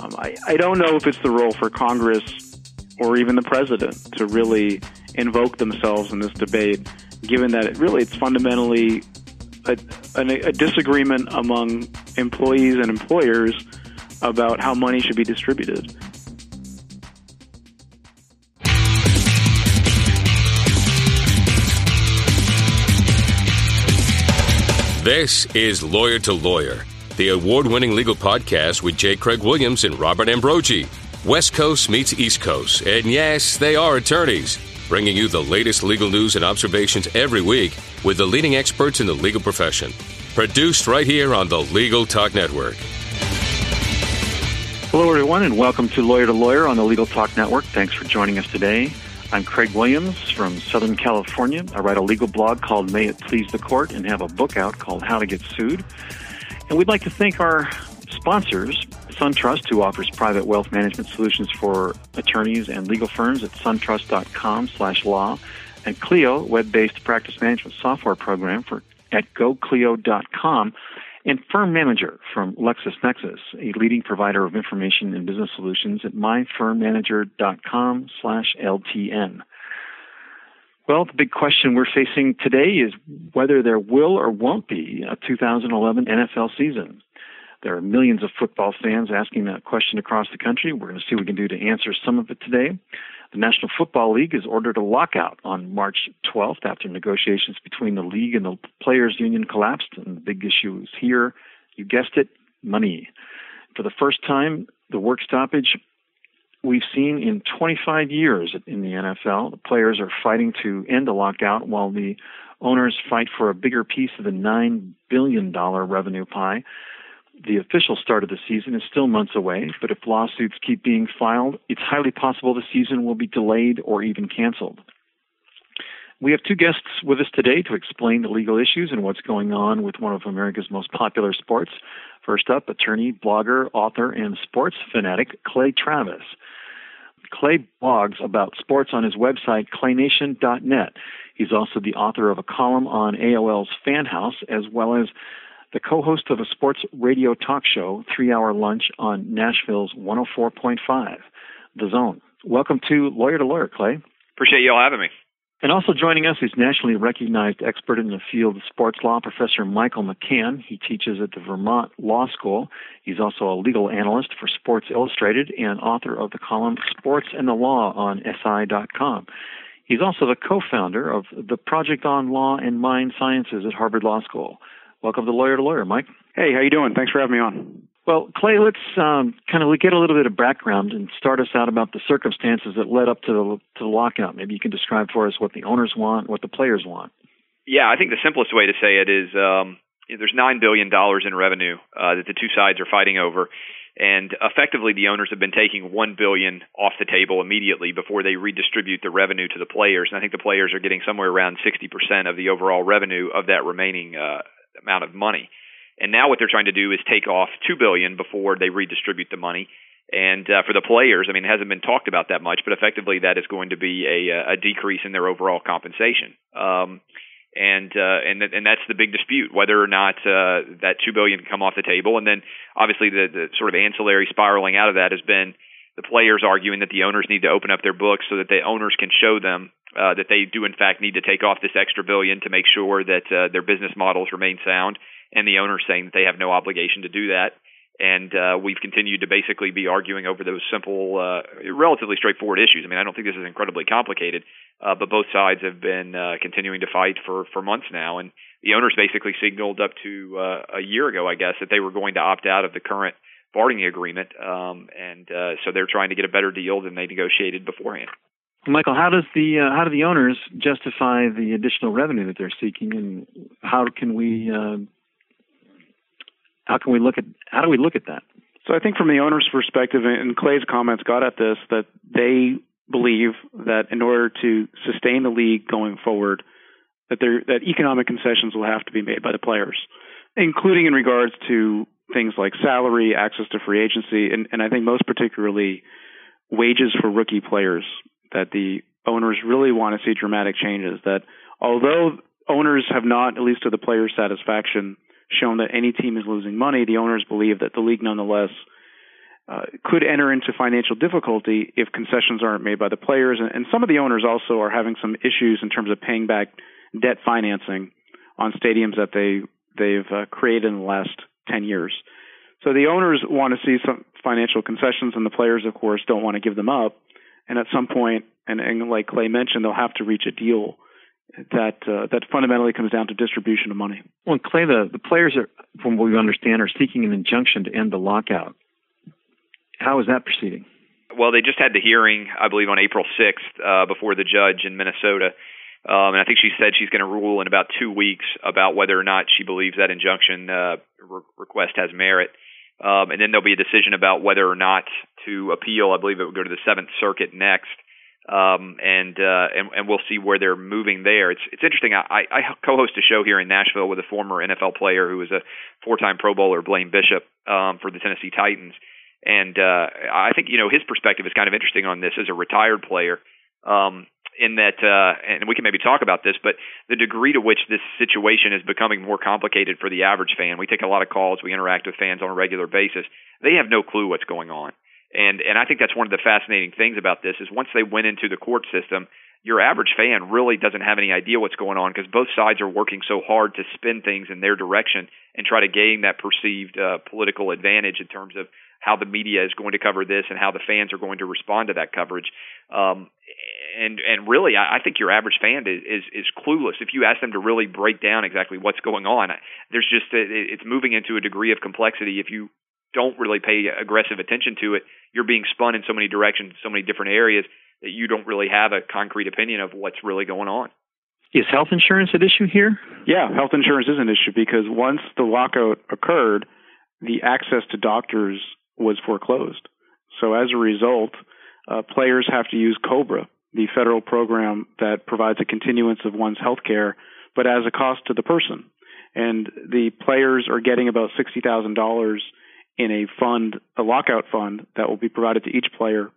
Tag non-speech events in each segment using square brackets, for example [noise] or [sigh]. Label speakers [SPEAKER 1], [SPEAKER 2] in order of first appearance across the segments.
[SPEAKER 1] Um, I, I don't know if it's the role for Congress or even the president to really invoke themselves in this debate, given that it really it's fundamentally a, a, a disagreement among employees and employers about how money should be distributed.
[SPEAKER 2] This is Lawyer to Lawyer, the award winning legal podcast with J. Craig Williams and Robert Ambrogi. West Coast meets East Coast, and yes, they are attorneys, bringing you the latest legal news and observations every week with the leading experts in the legal profession. Produced right here on the Legal Talk Network.
[SPEAKER 3] Hello, everyone, and welcome to Lawyer to Lawyer on the Legal Talk Network. Thanks for joining us today. I'm Craig Williams from Southern California. I write a legal blog called May It Please the Court and have a book out called How to Get Sued. And we'd like to thank our sponsors, SunTrust, who offers private wealth management solutions for attorneys and legal firms at suntrust.com slash law, and Clio, web-based practice management software program for at goclio.com and Firm Manager from LexisNexis, a leading provider of information and business solutions at myfirmmanager.com slash LTN. Well, the big question we're facing today is whether there will or won't be a 2011 NFL season. There are millions of football fans asking that question across the country. We're going to see what we can do to answer some of it today. The National Football League has ordered a lockout on March 12th after negotiations between the league and the players' union collapsed. And the big issue is here, you guessed it, money. For the first time, the work stoppage we've seen in 25 years in the NFL. The players are fighting to end the lockout while the owners fight for a bigger piece of the $9 billion revenue pie. The official start of the season is still months away, but if lawsuits keep being filed, it's highly possible the season will be delayed or even canceled. We have two guests with us today to explain the legal issues and what's going on with one of America's most popular sports. First up, attorney, blogger, author, and sports fanatic Clay Travis. Clay blogs about sports on his website, claynation.net. He's also the author of a column on AOL's Fan House, as well as the co host of a sports radio talk show, Three Hour Lunch, on Nashville's 104.5, The Zone. Welcome to Lawyer to Lawyer, Clay.
[SPEAKER 4] Appreciate you all having me.
[SPEAKER 3] And also joining us is nationally recognized expert in the field of sports law, Professor Michael McCann. He teaches at the Vermont Law School. He's also a legal analyst for Sports Illustrated and author of the column Sports and the Law on SI.com. He's also the co-founder of the Project on Law and Mind Sciences at Harvard Law School. Welcome to Lawyer to Lawyer, Mike.
[SPEAKER 1] Hey, how you doing? Thanks for having me on.
[SPEAKER 3] Well, Clay, let's um, kind of get a little bit of background and start us out about the circumstances that led up to the, to the lockout. Maybe you can describe for us what the owners want, what the players want.
[SPEAKER 4] Yeah, I think the simplest way to say it is um, there's nine billion dollars in revenue uh, that the two sides are fighting over, and effectively the owners have been taking one billion off the table immediately before they redistribute the revenue to the players. And I think the players are getting somewhere around 60% of the overall revenue of that remaining uh, amount of money. And now what they're trying to do is take off two billion before they redistribute the money. And uh, for the players, I mean, it hasn't been talked about that much, but effectively that is going to be a, a decrease in their overall compensation. Um, and uh, and and that's the big dispute whether or not uh, that two billion can come off the table. And then obviously the, the sort of ancillary spiraling out of that has been the players arguing that the owners need to open up their books so that the owners can show them uh, that they do in fact need to take off this extra billion to make sure that uh, their business models remain sound, and the owners saying that they have no obligation to do that. And uh, we've continued to basically be arguing over those simple, uh, relatively straightforward issues. I mean, I don't think this is incredibly complicated, uh, but both sides have been uh, continuing to fight for for months now. And the owners basically signaled up to uh, a year ago, I guess, that they were going to opt out of the current bargaining agreement, um, and uh, so they're trying to get a better deal than they negotiated beforehand.
[SPEAKER 3] Michael, how does the uh, how do the owners justify the additional revenue that they're seeking, and how can we uh, how can we look at how do we look at that?
[SPEAKER 1] So I think from the owner's perspective, and Clay's comments got at this, that they believe that in order to sustain the league going forward, that there that economic concessions will have to be made by the players, including in regards to things like salary, access to free agency, and, and I think most particularly wages for rookie players that the owners really want to see dramatic changes. That although owners have not, at least to the players' satisfaction, shown that any team is losing money, the owners believe that the league nonetheless uh, could enter into financial difficulty if concessions aren't made by the players. And, and some of the owners also are having some issues in terms of paying back debt financing on stadiums that they they've uh, created in the last 10 years. So the owners want to see some financial concessions, and the players, of course, don't want to give them up. And at some point, and, and like Clay mentioned, they'll have to reach a deal that uh, that fundamentally comes down to distribution of money.
[SPEAKER 3] Well, Clay, the, the players are, from what we understand, are seeking an injunction to end the lockout. How is that proceeding?
[SPEAKER 4] Well, they just had the hearing, I believe, on April 6th uh, before the judge in Minnesota. Um, and I think she said she's going to rule in about two weeks about whether or not she believes that injunction uh, re- request has merit. Um, and then there'll be a decision about whether or not to appeal. I believe it would go to the Seventh Circuit next, um, and, uh, and and we'll see where they're moving there. It's it's interesting. I, I co-host a show here in Nashville with a former NFL player who was a four-time Pro Bowler, Blaine Bishop, um, for the Tennessee Titans, and uh, I think you know his perspective is kind of interesting on this as a retired player. Um, in that, uh, and we can maybe talk about this, but the degree to which this situation is becoming more complicated for the average fan. We take a lot of calls, we interact with fans on a regular basis. They have no clue what's going on, and and I think that's one of the fascinating things about this is once they went into the court system, your average fan really doesn't have any idea what's going on because both sides are working so hard to spin things in their direction and try to gain that perceived uh, political advantage in terms of how the media is going to cover this and how the fans are going to respond to that coverage. Um, and and really, I, I think your average fan is, is is clueless. If you ask them to really break down exactly what's going on, there's just a, it's moving into a degree of complexity. If you don't really pay aggressive attention to it, you're being spun in so many directions, so many different areas that you don't really have a concrete opinion of what's really going on.
[SPEAKER 3] Is health insurance an issue here?
[SPEAKER 1] Yeah, health insurance is an issue because once the lockout occurred, the access to doctors was foreclosed. So as a result, uh, players have to use COBRA, the federal program that provides a continuance of one's health care, but as a cost to the person. And the players are getting about $60,000 in a fund, a lockout fund that will be provided to each player.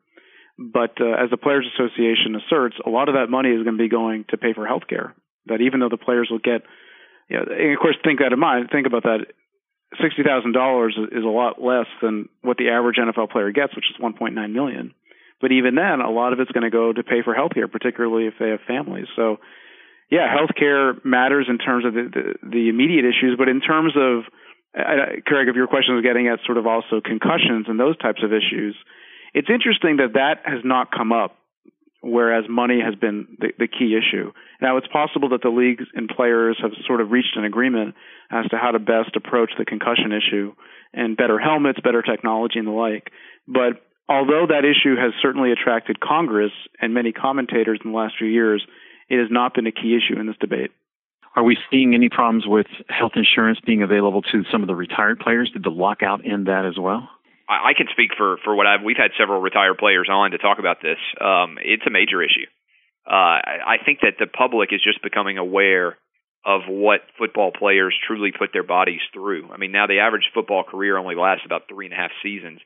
[SPEAKER 1] But uh, as the Players Association asserts, a lot of that money is going to be going to pay for health care. That even though the players will get, you know, and of course, think that in mind, think about that sixty thousand dollars is a lot less than what the average NFL player gets, which is one point nine million. But even then, a lot of it's going to go to pay for health care, particularly if they have families. So, yeah, health care matters in terms of the, the, the immediate issues, but in terms of, Craig, if your question was getting at sort of also concussions and those types of issues, it's interesting that that has not come up whereas money has been the, the, key issue. Now, it's possible that the leagues and players have sort of reached an agreement as to how to best approach the concussion issue and better helmets, better technology, and the like. But although that issue has certainly attracted Congress and many commentators in the last few years, it has not been a key issue in this debate.
[SPEAKER 3] Are we seeing any problems with health insurance being available to some of the retired players? Did the lockout end that as well?
[SPEAKER 4] I, can speak for for what I've. We've had several retired players on to talk about this. Um, it's a major issue. Uh, I think that the public is just becoming aware of what football players truly put their bodies through. I mean, now the average football career only lasts about three and a half seasons.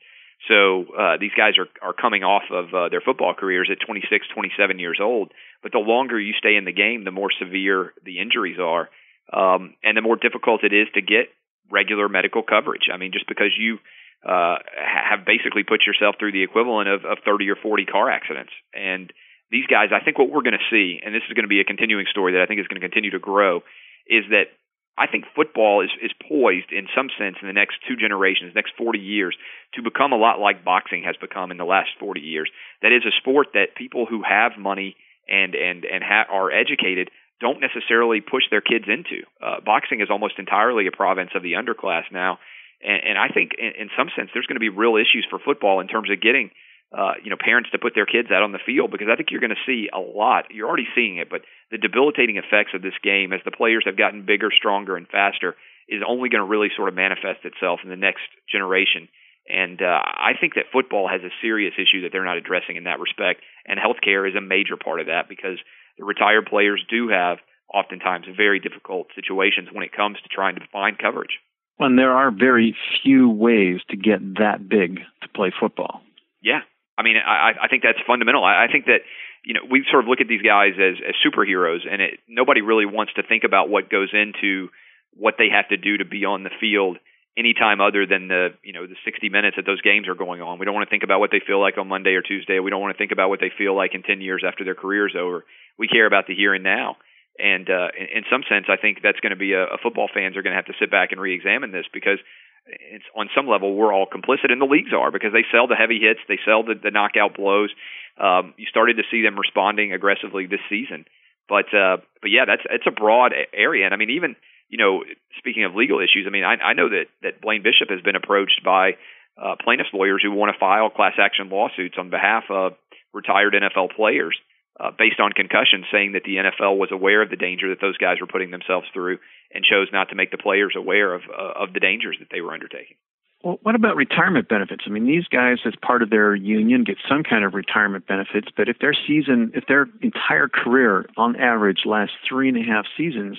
[SPEAKER 4] So uh, these guys are are coming off of uh, their football careers at 26, 27 years old. But the longer you stay in the game, the more severe the injuries are, um, and the more difficult it is to get regular medical coverage. I mean, just because you uh, have basically put yourself through the equivalent of, of 30 or 40 car accidents. And these guys, I think what we're going to see, and this is going to be a continuing story that I think is going to continue to grow, is that I think football is, is poised in some sense in the next two generations, next 40 years, to become a lot like boxing has become in the last 40 years. That is a sport that people who have money and and and ha- are educated don't necessarily push their kids into. Uh, boxing is almost entirely a province of the underclass now, and, and I think, in, in some sense, there's going to be real issues for football in terms of getting, uh, you know, parents to put their kids out on the field because I think you're going to see a lot. You're already seeing it, but the debilitating effects of this game as the players have gotten bigger, stronger, and faster is only going to really sort of manifest itself in the next generation. And uh, I think that football has a serious issue that they're not addressing in that respect, and healthcare is a major part of that because the retired players do have oftentimes very difficult situations when it comes to trying to find coverage.
[SPEAKER 3] And there are very few ways to get that big to play football.
[SPEAKER 4] Yeah, I mean, I, I think that's fundamental. I, I think that you know we sort of look at these guys as as superheroes, and it, nobody really wants to think about what goes into what they have to do to be on the field any time other than the you know the 60 minutes that those games are going on. We don't want to think about what they feel like on Monday or Tuesday. We don't want to think about what they feel like in 10 years after their career is over. We care about the here and now. And uh, in, in some sense, I think that's going to be a, a football fans are going to have to sit back and re-examine this because it's on some level we're all complicit, and the leagues are because they sell the heavy hits, they sell the, the knockout blows. Um, you started to see them responding aggressively this season, but uh, but yeah, that's it's a broad area, and I mean even you know, speaking of legal issues, I mean, I, I know that that Blaine Bishop has been approached by uh, plaintiffs' lawyers who want to file class action lawsuits on behalf of retired NFL players uh, based on concussion, saying that the NFL was aware of the danger that those guys were putting themselves through and chose not to make the players aware of uh, of the dangers that they were undertaking.
[SPEAKER 3] Well, what about retirement benefits? I mean, these guys, as part of their union, get some kind of retirement benefits. But if their season, if their entire career, on average, lasts three and a half seasons,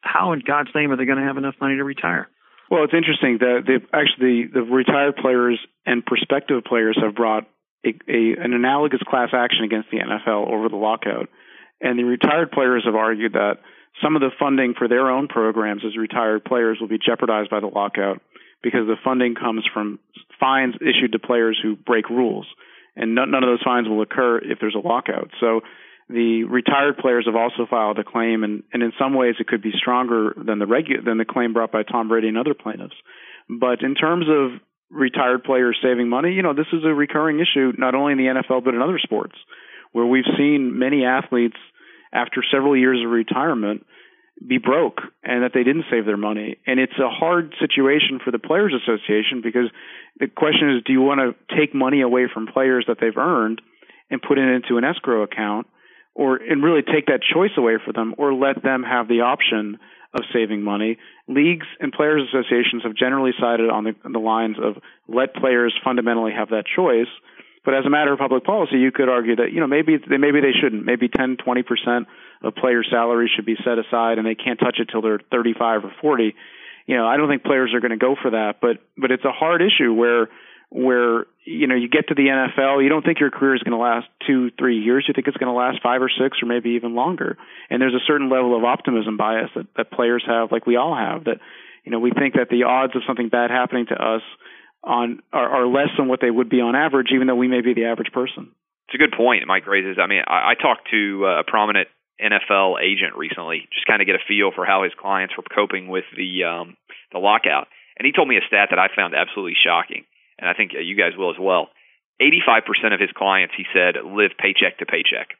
[SPEAKER 3] how in God's name are they going to have enough money to retire?
[SPEAKER 1] Well, it's interesting that they actually the retired players and prospective players have brought a, a, an analogous class action against the NFL over the lockout, and the retired players have argued that some of the funding for their own programs as retired players will be jeopardized by the lockout because the funding comes from fines issued to players who break rules, and none, none of those fines will occur if there's a lockout. So the retired players have also filed a claim, and, and in some ways it could be stronger than the regu- than the claim brought by Tom Brady and other plaintiffs. But in terms of retired players saving money, you know, this is a recurring issue not only in the NFL but in other sports, where we've seen many athletes after several years of retirement be broke and that they didn't save their money. And it's a hard situation for the Players Association because the question is do you want to take money away from players that they've earned and put it into an escrow account or and really take that choice away for them or let them have the option of saving money. Leagues and players associations have generally sided on the, on the lines of let players fundamentally have that choice. But as a matter of public policy, you could argue that you know maybe they, maybe they shouldn't. Maybe 10, 20 percent of players' salaries should be set aside, and they can't touch it till they're 35 or 40. You know, I don't think players are going to go for that. But but it's a hard issue where where you know you get to the NFL, you don't think your career is going to last two, three years. You think it's going to last five or six, or maybe even longer. And there's a certain level of optimism bias that, that players have, like we all have. That you know we think that the odds of something bad happening to us on are, are less than what they would be on average, even though we may be the average person.
[SPEAKER 4] It's a good point, Mike raises. I mean, I, I talked to uh, a prominent NFL agent recently, just kind of get a feel for how his clients were coping with the um, the lockout, and he told me a stat that I found absolutely shocking and I think uh, you guys will as well. 85% of his clients, he said, live paycheck to paycheck.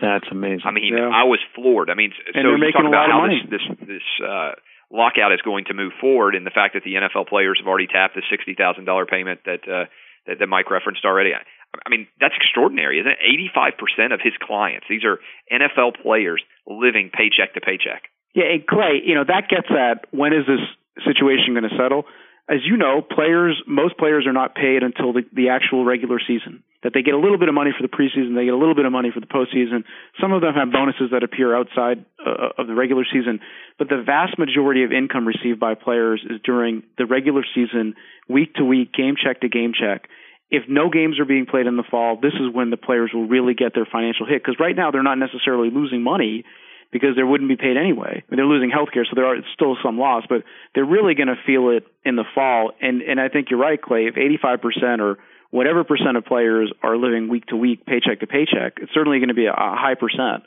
[SPEAKER 3] That's amazing.
[SPEAKER 4] I mean, yeah. I was floored. I mean,
[SPEAKER 1] and
[SPEAKER 4] so
[SPEAKER 1] you
[SPEAKER 4] talk about
[SPEAKER 1] how
[SPEAKER 4] this this this uh, lockout is going to move forward, and the fact that the NFL players have already tapped the sixty thousand dollar payment that, uh, that that Mike referenced already. I, I mean, that's extraordinary, isn't it? Eighty-five percent of his clients, these are NFL players living paycheck to paycheck.
[SPEAKER 1] Yeah, and Clay, you know that gets at when is this situation going to settle? As you know, players, most players are not paid until the, the actual regular season. That they get a little bit of money for the preseason, they get a little bit of money for the postseason. Some of them have bonuses that appear outside uh, of the regular season, but the vast majority of income received by players is during the regular season, week to week, game check to game check. If no games are being played in the fall, this is when the players will really get their financial hit because right now they're not necessarily losing money because they wouldn't be paid anyway. I they're losing health care, so there are still some loss, but they're really going to feel it in the fall. And and I think you're right, Clay. If 85% or whatever percent of players are living week to week, paycheck to paycheck, it's certainly going to be a, a high percent.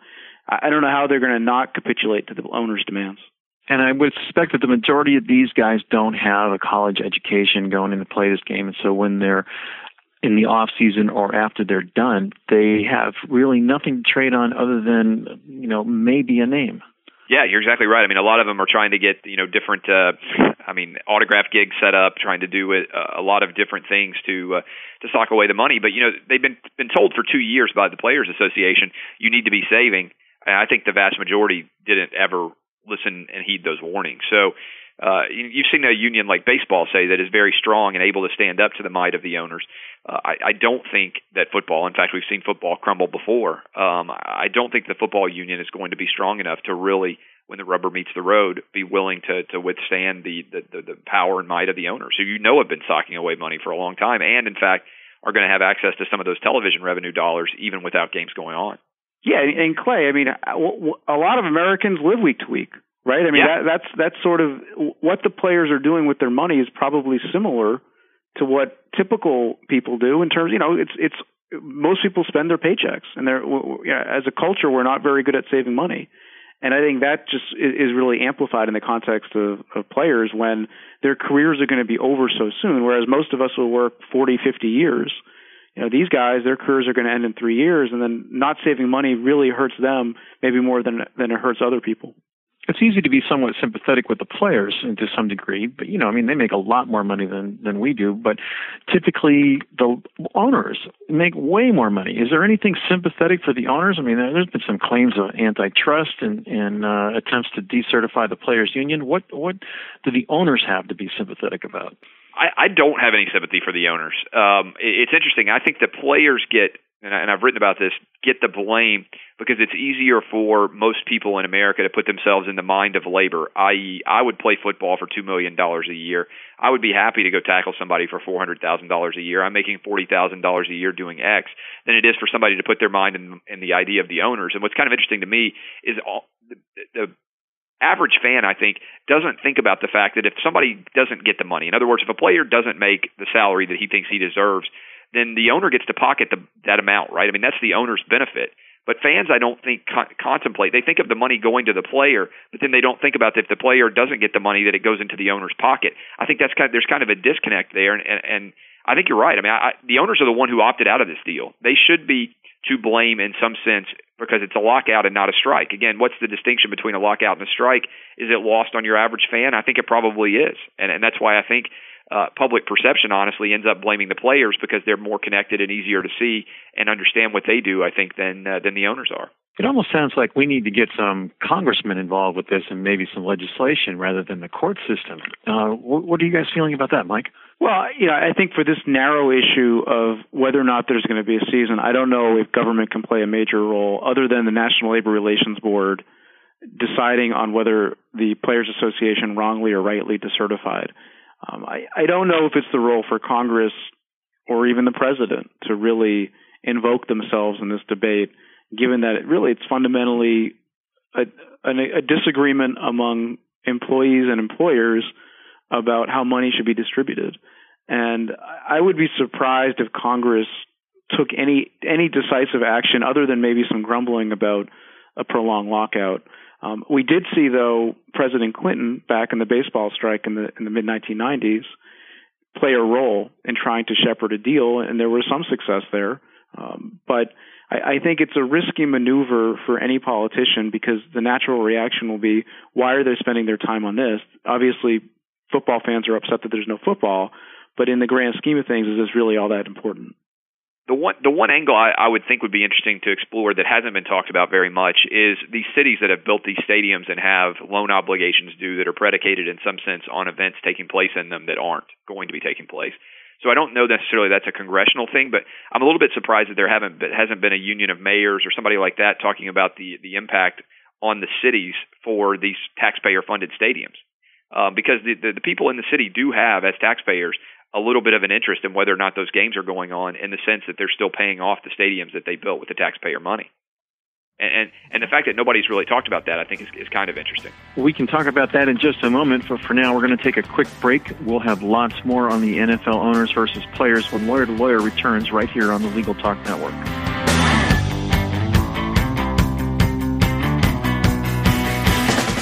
[SPEAKER 1] I don't know how they're going to not capitulate to the owner's demands.
[SPEAKER 3] And I would suspect that the majority of these guys don't have a college education going in to play this game, and so when they're in the off season or after they're done, they have really nothing to trade on other than you know maybe a name.
[SPEAKER 4] Yeah, you're exactly right. I mean, a lot of them are trying to get you know different, uh, I mean, autograph gigs set up, trying to do it, uh, a lot of different things to uh, to sock away the money. But you know, they've been been told for two years by the Players Association, you need to be saving. And I think the vast majority didn't ever listen and heed those warnings. So uh, you've seen a union like baseball say that is very strong and able to stand up to the might of the owners. Uh, I, I don't think that football, in fact, we've seen football crumble before. Um, I don't think the football union is going to be strong enough to really, when the rubber meets the road, be willing to to withstand the the, the, the power and might of the owners, who you know have been socking away money for a long time, and in fact are going to have access to some of those television revenue dollars even without games going on.
[SPEAKER 1] Yeah, and Clay, I mean, a lot of Americans live week to week right? I mean,
[SPEAKER 4] Yeah.
[SPEAKER 1] that, that's that's sort of what the players are doing with their money is probably similar to what typical people do in terms. You know, it's it's most people spend their paychecks, and they're yeah, as a culture, we're not very good at saving money. And I think that just is really amplified in the context of, of players when their careers are going to be over so soon. Whereas most of us will work 40, 50 years. You know, these guys, their careers are going to end in three years, and then not saving money really hurts them maybe more than than it hurts other people.
[SPEAKER 3] It's easy to be somewhat sympathetic with the players to some degree, but you know, I mean, they make a lot more money than than we do. But typically, the owners make way more money. Is there anything sympathetic for the owners? I mean, there- there's been some claims of antitrust and and uh, attempts to decertify the players' union. What what do the owners have to be sympathetic about?
[SPEAKER 4] I, I don't have any sympathy for the owners. Um, it, it's interesting. I think the players get, and, I, and I've written about this, get the blame because it's easier for most people in America to put themselves in the mind of labor. I.e., I would play football for two million dollars a year. I would be happy to go tackle somebody for four hundred thousand dollars a year. I'm making forty thousand dollars a year doing X than it is for somebody to put their mind in, in the idea of the owners. And what's kind of interesting to me is all the, the average fan, I think, doesn't think about the fact that if somebody doesn't get the money, in other words, if a player doesn't make the salary that he thinks he deserves, then the owner gets to pocket the, that amount, right? I mean, that's the owner's benefit. But fans, I don't think con- contemplate. They think of the money going to the player, but then they don't think about if the player doesn't get the money that it goes into the owner's pocket. I think that's kind of, there's kind of a disconnect there, and, and, and I think you're right. I mean, I, the owners are the one who opted out of this deal. They should be to blame in some sense because it's a lockout and not a strike. Again, what's the distinction between a lockout and a strike? Is it lost on your average fan? I think it probably is, and and that's why I think uh, public perception honestly ends up blaming the players because they're more connected and easier to see and understand what they do. I think than uh, than the owners are.
[SPEAKER 3] It almost sounds like we need to get some congressmen involved with this and maybe some legislation rather than the court system. Uh, what, what are you guys feeling about that, Mike?
[SPEAKER 1] Well, you know, I think for this narrow issue of whether or not there's going to be a season, I don't know if government can play a major role other than the National Labor Relations Board deciding on whether the Players Association wrongly or rightly decertified. Um, I, I don't know if it's the role for Congress or even the president to really invoke themselves in this debate, given that it really it's fundamentally a, a, a disagreement among employees and employers about how money should be distributed. And I would be surprised if Congress took any any decisive action other than maybe some grumbling about a prolonged lockout. Um, we did see, though, President Clinton back in the baseball strike in the in the mid 1990s play a role in trying to shepherd a deal, and there was some success there. Um, but I, I think it's a risky maneuver for any politician because the natural reaction will be, why are they spending their time on this? Obviously, football fans are upset that there's no football, but in the grand scheme of things, is this really all that important?
[SPEAKER 4] The one the one angle I, I would think would be interesting to explore that hasn't been talked about very much is these cities that have built these stadiums and have loan obligations due that are predicated in some sense on events taking place in them that aren't going to be taking place. So I don't know necessarily that's a congressional thing, but I'm a little bit surprised that there haven't been, hasn't been a union of mayors or somebody like that talking about the the impact on the cities for these taxpayer funded stadiums. Um, because the, the the people in the city do have as taxpayers a little bit of an interest in whether or not those games are going on in the sense that they're still paying off the stadiums that they built with the taxpayer money. And, and, and the fact that nobody's really talked about that, I think, is, is kind of interesting.
[SPEAKER 3] We can talk about that in just a moment, but for now, we're going to take a quick break. We'll have lots more on the NFL owners versus players when Lawyer to Lawyer returns right here on the Legal Talk Network.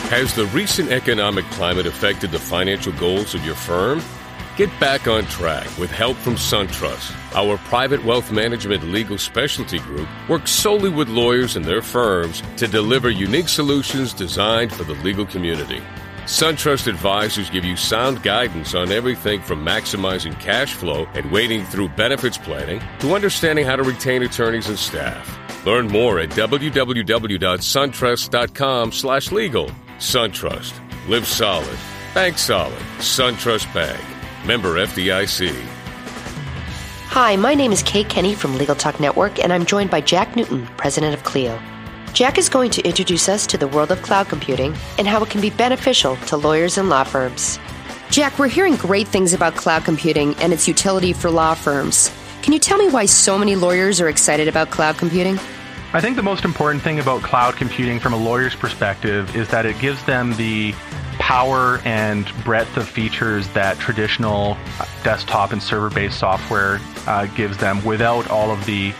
[SPEAKER 2] Has the recent economic climate affected the financial goals of your firm? Get back on track with help from SunTrust. Our private wealth management legal specialty group works solely with lawyers and their firms to deliver unique solutions designed for the legal community. SunTrust advisors give you sound guidance on everything from maximizing cash flow and wading through benefits planning to understanding how to retain attorneys and staff. Learn more at www.suntrust.com/legal. SunTrust. Live solid. Bank solid. SunTrust Bank. Member FDIC.
[SPEAKER 5] Hi, my name is Kate Kenny from Legal Talk Network, and I'm joined by Jack Newton, president of Clio. Jack is going to introduce us to the world of cloud computing and how it can be beneficial to lawyers and law firms. Jack, we're hearing great things about cloud computing and its utility for law firms. Can you tell me why so many lawyers are excited about cloud computing?
[SPEAKER 6] I think the most important thing about cloud computing from a lawyer's perspective is that it gives them the power and breadth of features that traditional desktop and server based software uh, gives them without all of the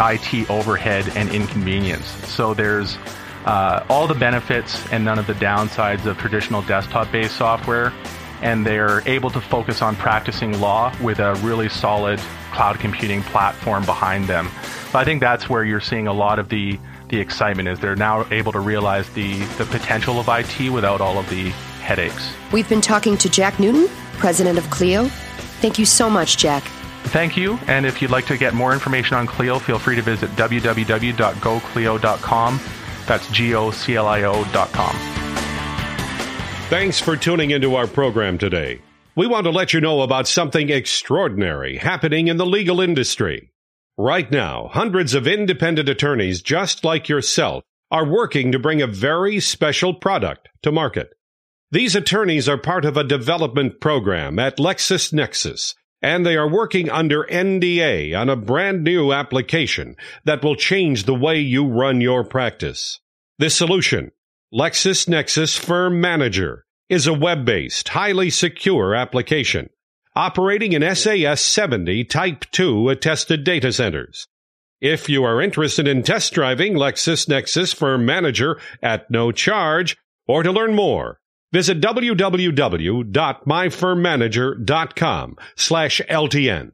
[SPEAKER 6] IT overhead and inconvenience. So there's uh, all the benefits and none of the downsides of traditional desktop based software. And they're able to focus on practicing law with a really solid cloud computing platform behind them. I think that's where you're seeing a lot of the the excitement is they're now able to realize the the potential of IT without all of the headaches.
[SPEAKER 5] We've been talking to Jack Newton, president of Clio. Thank you so much, Jack.
[SPEAKER 6] Thank you. And if you'd like to get more information on Clio, feel free to visit www.goclio.com. That's G O C L I O.com.
[SPEAKER 7] Thanks for tuning into our program today. We want to let you know about something extraordinary happening in the legal industry. Right now, hundreds of independent attorneys just like yourself are working to bring a very special product to market. These attorneys are part of a development program at LexisNexis, and they are working under NDA on a brand new application that will change the way you run your practice. This solution, LexisNexis Firm Manager, is a web-based, highly secure application operating in SAS 70 Type 2 attested data centers. If you are interested in test driving LexisNexis Firm Manager at no charge, or to learn more, visit www.myfirmmanager.com slash LTN.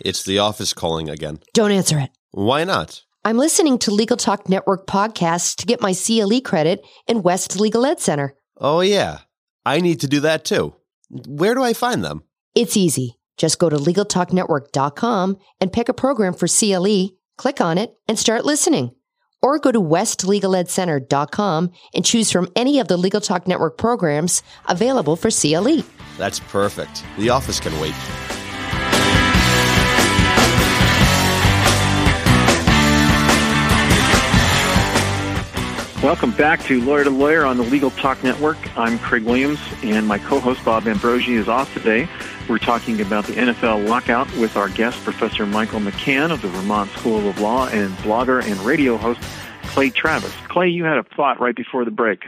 [SPEAKER 8] It's the office calling again.
[SPEAKER 5] Don't answer it.
[SPEAKER 8] Why not?
[SPEAKER 5] I'm listening to Legal Talk Network podcasts to get my CLE credit in West Legal Ed Center.
[SPEAKER 8] Oh, yeah. I need to do that too. Where do I find them?
[SPEAKER 5] It's easy. Just go to LegalTalkNetwork.com and pick a program for CLE, click on it, and start listening. Or go to WestLegalEdCenter.com and choose from any of the Legal Talk Network programs available for CLE.
[SPEAKER 8] That's perfect. The office can wait.
[SPEAKER 3] Welcome back to Lawyer to Lawyer on the Legal Talk Network. I'm Craig Williams, and my co-host Bob Ambrogi is off today. We're talking about the NFL lockout with our guest, Professor Michael McCann of the Vermont School of Law, and blogger and radio host Clay Travis. Clay, you had a thought right before the break.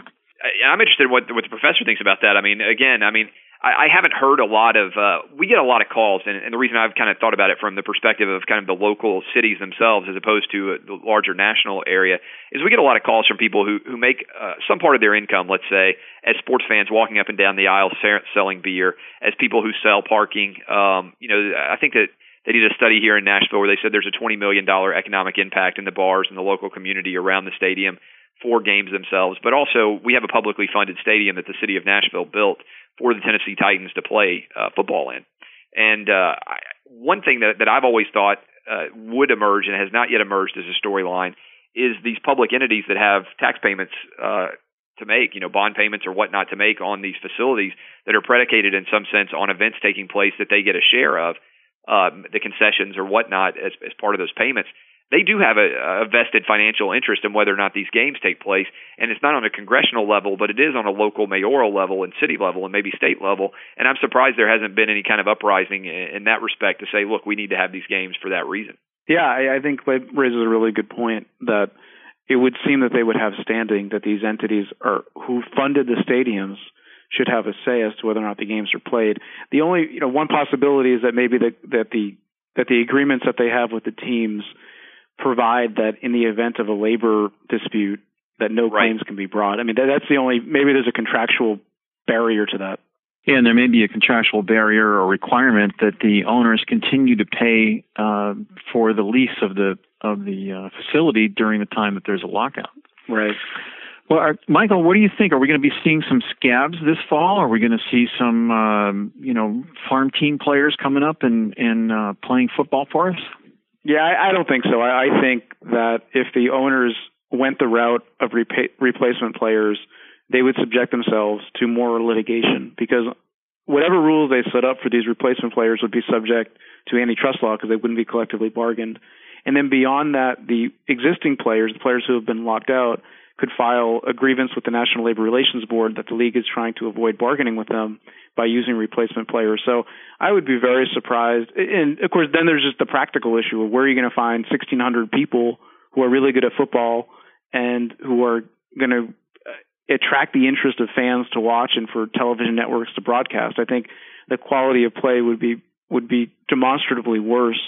[SPEAKER 4] I'm interested in what, what the professor thinks about that. I mean, again, I mean, I, I haven't heard a lot of. Uh, we get a lot of calls, and, and the reason I've kind of thought about it from the perspective of kind of the local cities themselves, as opposed to uh, the larger national area, is we get a lot of calls from people who who make uh, some part of their income, let's say, as sports fans walking up and down the aisle selling beer, as people who sell parking. Um, you know, I think that they did a study here in Nashville where they said there's a $20 million economic impact in the bars and the local community around the stadium for games themselves. But also, we have a publicly funded stadium that the city of Nashville built for the Tennessee Titans to play uh, football in. And uh, I, one thing that, that I've always thought uh, would emerge and has not yet emerged as a storyline is these public entities that have tax payments uh, to make, you know, bond payments or whatnot to make on these facilities that are predicated in some sense on events taking place that they get a share of, um, the concessions or whatnot as, as part of those payments they do have a, a vested financial interest in whether or not these games take place. And it's not on a congressional level, but it is on a local mayoral level and city level and maybe state level. And I'm surprised there hasn't been any kind of uprising in, that respect to say, look, we need to have these games for that reason.
[SPEAKER 1] Yeah, I, I think that raises a really good point that it would seem that they would have standing that these entities are who funded the stadiums should have a say as to whether or not the games are played. The only, you know, one possibility is that maybe the, that the that the agreements that they have with the teams provide that in the event of a labor dispute that no right. claims can be brought. I mean, that, that's the only maybe there's a contractual barrier to that.
[SPEAKER 3] Yeah, and there may be a contractual barrier or requirement that the owners continue to pay uh, for the lease of the of the uh, facility during the time that there's a lockout.
[SPEAKER 1] Right.
[SPEAKER 3] Well, are, Michael, what do you think? Are we going to be seeing some scabs this fall? Are we going to see some, um, you know, farm team players coming up and and uh, playing football for us?
[SPEAKER 1] Yeah, I, I don't think so. I, I think that if the owners went the route of repa- replacement players, they would subject themselves to more litigation because whatever rules they set up for these replacement players would be subject to antitrust law because they wouldn't be collectively bargained. And then beyond that, the existing players, the players who have been locked out, could file a grievance with the National Labor Relations Board that the league is trying to avoid bargaining with them by using replacement players. So I would be very surprised. And of course, then there's just the practical issue of where are you going to find 1,600 people who are really good at football and who are going to uh, attract the interest of fans to watch and for television networks to broadcast. I think the quality of play would be would be demonstratively worse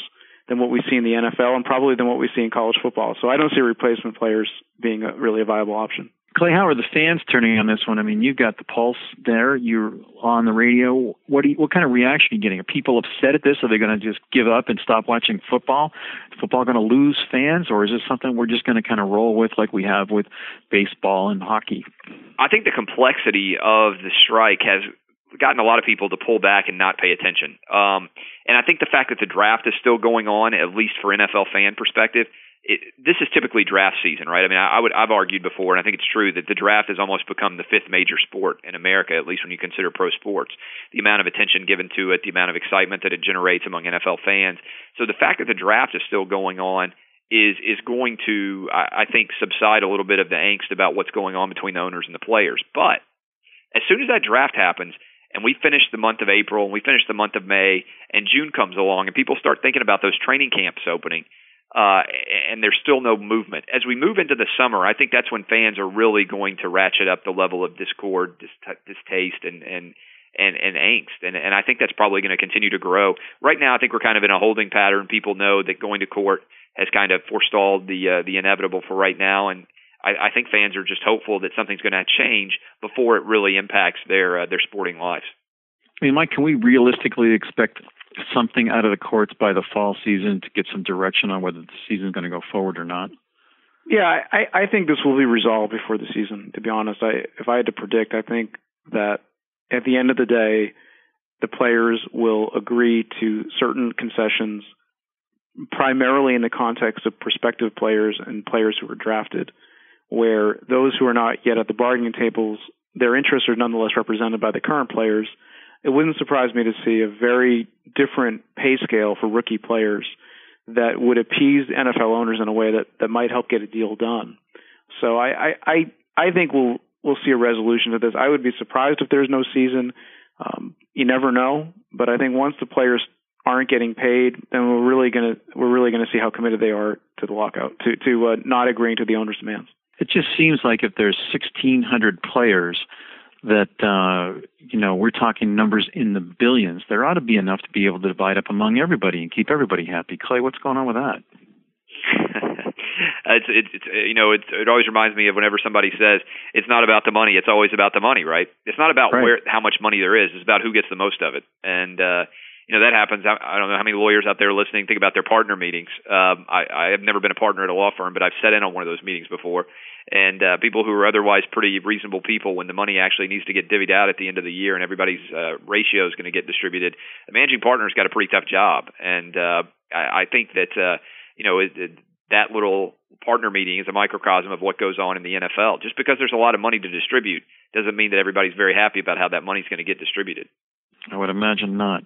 [SPEAKER 1] than what we see in the NFL and probably than what we see in college football. So I don't see replacement players being a, really a viable option.
[SPEAKER 3] Clay, how are the fans turning on this one? I mean, you've got the pulse there. You're on the radio. What do you, what kind of reaction are you getting? Are people upset at this? Are they going to just give up and stop watching football? Is football going to lose fans, or is this something we're just going to kind of roll with like we have with baseball and hockey?
[SPEAKER 4] I think the complexity of the strike has gotten a lot of people to pull back and not pay attention. Um, and I think the fact that the draft is still going on, at least for NFL fan perspective, it, this is typically draft season, right? I mean, I, I would I've argued before, and I think it's true that the draft has almost become the fifth major sport in America, at least when you consider pro sports. The amount of attention given to it, the amount of excitement that it generates among NFL fans. So the fact that the draft is still going on is is going to, I, I think, subside a little bit of the angst about what's going on between the owners and the players. But as soon as that draft happens, and we finish the month of April and we finish the month of May and June comes along and people start thinking about those training camps opening uh, and there's still no movement. As we move into the summer, I think that's when fans are really going to ratchet up the level of discord, distaste, and and and, and angst, and and I think that's probably going to continue to grow. Right now, I think we're kind of in a holding pattern. People know that going to court has kind of forestalled the uh, the inevitable for right now, and I, I think fans are just hopeful that something's going to change before it really impacts their uh, their sporting lives.
[SPEAKER 3] I mean, Mike, can we realistically expect something out of the courts by the fall season to get some direction on whether the season is going to go forward or not?
[SPEAKER 1] Yeah, I, I think this will be resolved before the season. To be honest, I if I had to predict, I think that at the end of the day, the players will agree to certain concessions, primarily in the context of prospective players and players who are drafted where those who are not yet at the bargaining tables, their interests are nonetheless represented by the current players. It wouldn't surprise me to see a very different pay scale for rookie players that would appease NFL owners in a way that, that might help get a deal done. So I, I, I, think we'll we'll see a resolution to this. I would be surprised if there's no season. Um, you never know, but I think once the players aren't getting paid, then we're really gonna we're really gonna see how committed they are to the lockout, to to uh, not agreeing to the owner's demands
[SPEAKER 3] it just seems like if there's 1,600 players, that uh, you know we're talking numbers in the billions. There ought to be enough to be able to divide up among everybody and keep everybody happy. Clay, what's going on with that? [laughs]
[SPEAKER 4] it's, it's, it's you know it, it always reminds me of whenever somebody says it's not about the money. It's always about the money, right? It's not about
[SPEAKER 3] right.
[SPEAKER 4] where how much money there is. It's about who gets the most of it. And uh, you know that happens. I, I don't know how many lawyers out there listening think about their partner meetings. Um, I, I have never been a partner at a law firm, but I've sat in on one of those meetings before. And uh, people who are otherwise pretty reasonable people, when the money actually needs to get divvied out at the end of the year and everybody's uh, ratio is going to get distributed, the managing partner's got a pretty tough job. And uh, I, I think that uh, you know it, it, that little partner meeting is a microcosm of what goes on in the NFL. Just because there's a lot of money to distribute doesn't mean that everybody's very happy about how that money's going to get distributed.
[SPEAKER 3] I would imagine not.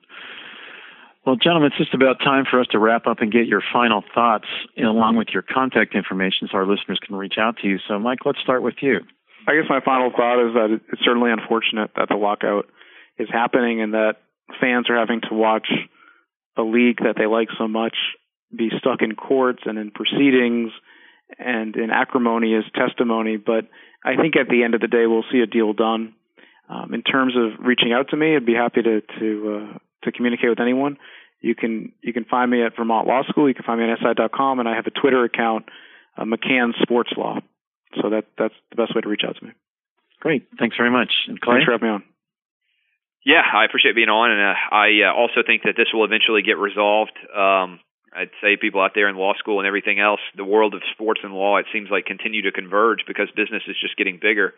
[SPEAKER 3] Well, gentlemen, it's just about time for us to wrap up and get your final thoughts along with your contact information so our listeners can reach out to you. So, Mike, let's start with you.
[SPEAKER 1] I guess my final thought is that it's certainly unfortunate that the lockout is happening and that fans are having to watch a league that they like so much be stuck in courts and in proceedings and in acrimonious testimony. But I think at the end of the day, we'll see a deal done. Um, in terms of reaching out to me, I'd be happy to to uh, to communicate with anyone, you can you can find me at Vermont Law School. You can find me on SI.com, and I have a Twitter account, uh, McCann Sports Law. So that that's the best way to reach out to me.
[SPEAKER 3] Great, thanks very much.
[SPEAKER 1] And Clay? Thanks for having me on.
[SPEAKER 4] Yeah, I appreciate being on, and uh, I uh, also think that this will eventually get resolved. Um, I'd say people out there in law school and everything else, the world of sports and law, it seems like continue to converge because business is just getting bigger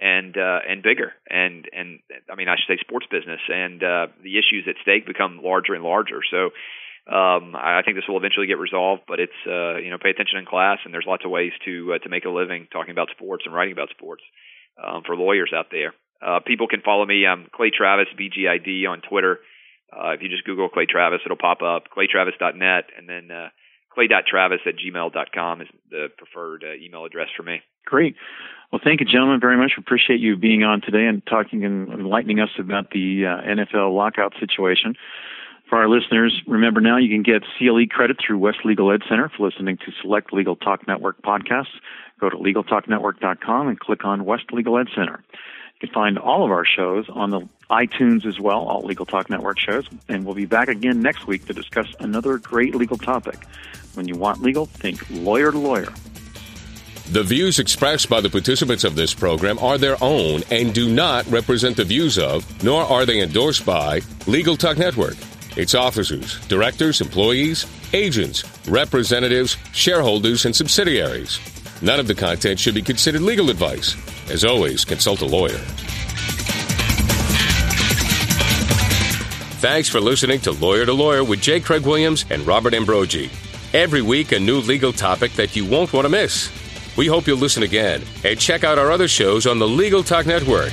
[SPEAKER 4] and uh, and bigger, and and I mean I should say sports business, and uh, the issues at stake become larger and larger. So um, I think this will eventually get resolved, but it's uh, you know pay attention in class, and there's lots of ways to uh, to make a living talking about sports and writing about sports um, for lawyers out there. Uh, people can follow me. I'm Clay Travis BGID on Twitter. Uh, if you just Google Clay Travis, it'll pop up. ClayTravis.net, and then uh, clay.travis at gmail.com is the preferred uh, email address for me.
[SPEAKER 3] Great. Well, thank you, gentlemen, very much. We appreciate you being on today and talking and enlightening us about the uh, NFL lockout situation. For our listeners, remember now you can get CLE credit through West Legal Ed Center for listening to select Legal Talk Network podcasts. Go to LegalTalkNetwork.com and click on West Legal Ed Center. You can find all of our shows on the iTunes as well, all Legal Talk Network shows. And we'll be back again next week to discuss another great legal topic. When you want legal, think lawyer to lawyer.
[SPEAKER 2] The views expressed by the participants of this program are their own and do not represent the views of, nor are they endorsed by, Legal Talk Network, its officers, directors, employees, agents, representatives, shareholders, and subsidiaries. None of the content should be considered legal advice. As always, consult a lawyer. Thanks for listening to Lawyer to Lawyer with J. Craig Williams and Robert Ambrogi. Every week, a new legal topic that you won't want to miss. We hope you'll listen again and check out our other shows on the Legal Talk Network.